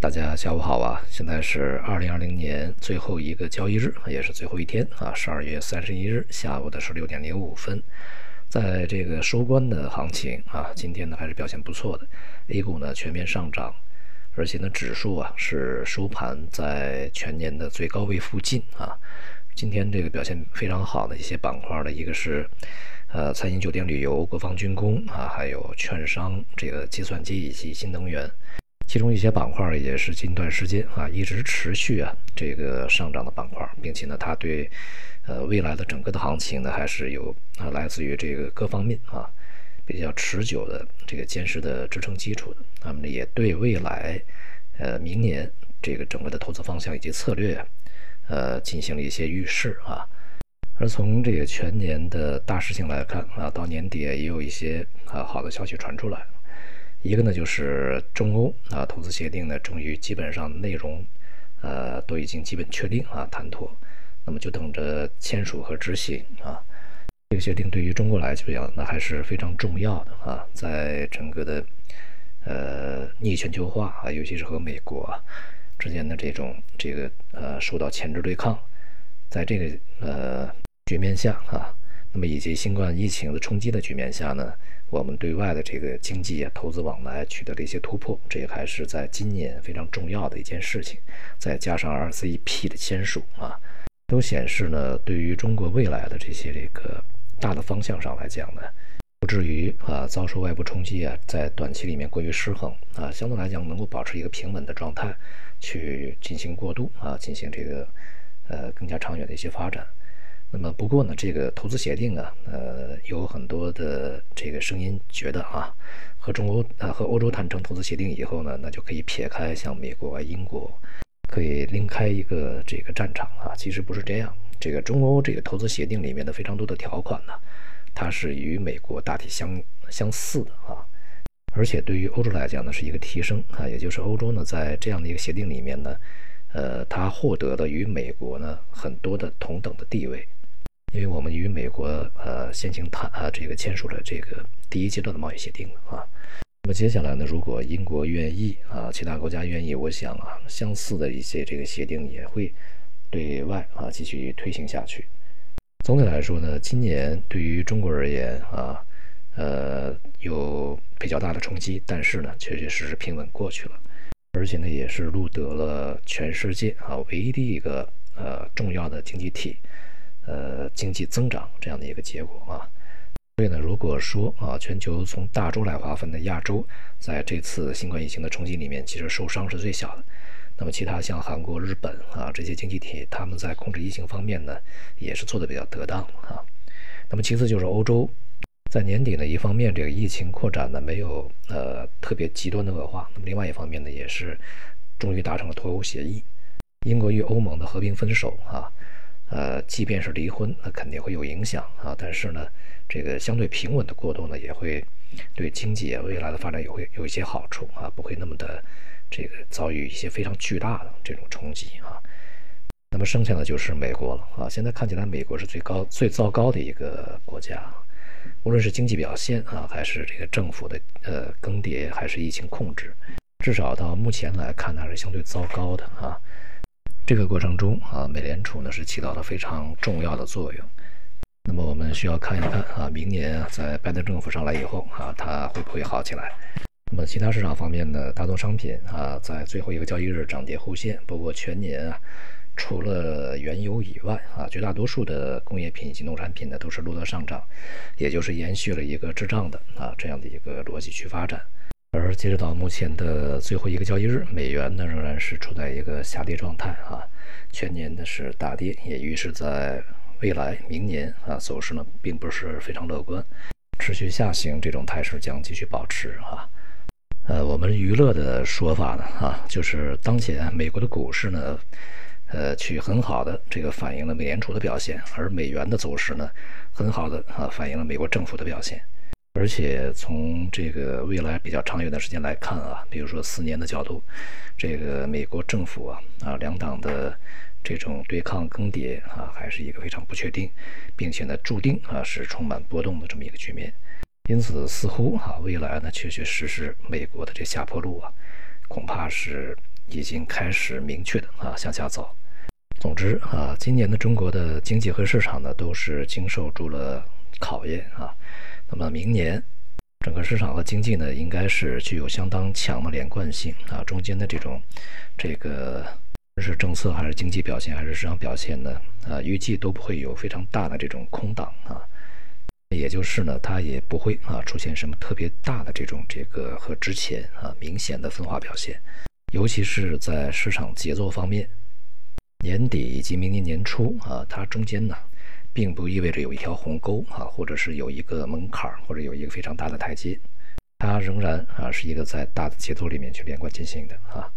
大家下午好啊！现在是二零二零年最后一个交易日，也是最后一天啊，十二月三十一日下午的十六点零五分，在这个收官的行情啊，今天呢还是表现不错的，A 股呢全面上涨，而且呢指数啊是收盘在全年的最高位附近啊。今天这个表现非常好的一些板块的一个是呃餐饮酒店旅游、国防军工啊，还有券商、这个计算机以及新能源。其中一些板块也是近段时间啊一直持续啊这个上涨的板块，并且呢，它对呃未来的整个的行情呢还是有啊来自于这个各方面啊比较持久的这个坚实的支撑基础的。那么呢，也对未来呃明年这个整个的投资方向以及策略呃进行了一些预示啊。而从这个全年的大事情来看啊，到年底也有一些啊好的消息传出来。一个呢，就是中欧啊投资协定呢，终于基本上内容，呃，都已经基本确定啊谈妥，那么就等着签署和执行啊。这个协定对于中国来讲，那还是非常重要的啊，在整个的呃逆全球化啊，尤其是和美国啊之间的这种这个呃受到前置对抗，在这个呃局面下啊，那么以及新冠疫情的冲击的局面下呢。我们对外的这个经济啊、投资往来取得了一些突破，这也还是在今年非常重要的一件事情。再加上 RCEP 的签署啊，都显示呢，对于中国未来的这些这个大的方向上来讲呢，不至于啊遭受外部冲击啊，在短期里面过于失衡啊，相对来讲能够保持一个平稳的状态去进行过渡啊，进行这个呃更加长远的一些发展。那么不过呢，这个投资协定啊，呃，有很多的这个声音觉得啊，和中欧啊和欧洲谈成投资协定以后呢，那就可以撇开像美国啊、英国，可以另开一个这个战场啊。其实不是这样，这个中欧这个投资协定里面的非常多的条款呢，它是与美国大体相相似的啊，而且对于欧洲来讲呢，是一个提升啊，也就是欧洲呢在这样的一个协定里面呢，呃，它获得了与美国呢很多的同等的地位。因为我们与美国呃先行谈啊这个签署了这个第一阶段的贸易协定啊，那么接下来呢，如果英国愿意啊，其他国家愿意，我想啊，相似的一些这个协定也会对外啊继续推行下去。总体来说呢，今年对于中国而言啊，呃有比较大的冲击，但是呢，确确实实平稳过去了，而且呢，也是录得了全世界啊唯一的一个呃重要的经济体。呃，经济增长这样的一个结果啊，所以呢，如果说啊，全球从大洲来划分的亚洲，在这次新冠疫情的冲击里面，其实受伤是最小的。那么，其他像韩国、日本啊这些经济体，他们在控制疫情方面呢，也是做的比较得当啊。那么，其次就是欧洲，在年底呢，一方面这个疫情扩展呢没有呃特别极端的恶化，那么另外一方面呢，也是终于达成了脱欧协议，英国与欧盟的和平分手啊。呃，即便是离婚，那肯定会有影响啊。但是呢，这个相对平稳的过渡呢，也会对经济啊未来的发展也会有一些好处啊，不会那么的这个遭遇一些非常巨大的这种冲击啊。那么剩下的就是美国了啊。现在看起来，美国是最高最糟糕的一个国家，无论是经济表现啊，还是这个政府的呃更迭，还是疫情控制，至少到目前来看，还是相对糟糕的啊。这个过程中啊，美联储呢是起到了非常重要的作用。那么我们需要看一看啊，明年在拜登政府上来以后啊，它会不会好起来？那么其他市场方面呢，大宗商品啊，在最后一个交易日涨跌互现。不过全年啊，除了原油以外啊，绝大多数的工业品以及农产品呢都是录得上涨，也就是延续了一个滞胀的啊这样的一个逻辑去发展。而截止到目前的最后一个交易日，美元呢仍然是处在一个下跌状态啊，全年呢是大跌，也预示在未来明年啊走势呢并不是非常乐观，持续下行这种态势将继续保持啊。呃，我们娱乐的说法呢啊，就是当前美国的股市呢，呃，去很好的这个反映了美联储的表现，而美元的走势呢，很好的啊反映了美国政府的表现。而且从这个未来比较长远的时间来看啊，比如说四年的角度，这个美国政府啊啊两党的这种对抗更迭啊，还是一个非常不确定，并且呢注定啊是充满波动的这么一个局面。因此，似乎啊未来呢确确实实美国的这下坡路啊，恐怕是已经开始明确的啊向下走。总之啊，今年的中国的经济和市场呢，都是经受住了考验啊。那么明年，整个市场和经济呢，应该是具有相当强的连贯性啊。中间的这种这个是政策还是经济表现还是市场表现呢？啊，预计都不会有非常大的这种空档啊。也就是呢，它也不会啊出现什么特别大的这种这个和之前啊明显的分化表现，尤其是在市场节奏方面，年底以及明年年初啊，它中间呢，并不意味着有一条鸿沟啊，或者是有一个门槛或者有一个非常大的台阶，它仍然啊是一个在大的节奏里面去连贯进行的啊。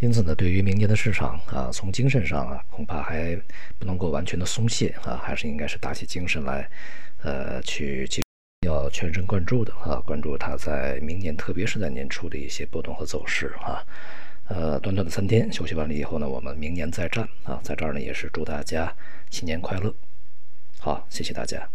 因此呢，对于明年的市场啊，从精神上啊，恐怕还不能够完全的松懈啊，还是应该是打起精神来。呃，去要全神贯注的啊，关注它在明年，特别是在年初的一些波动和走势啊。呃，短短的三天休息完了以后呢，我们明年再战啊。在这儿呢，也是祝大家新年快乐。好，谢谢大家。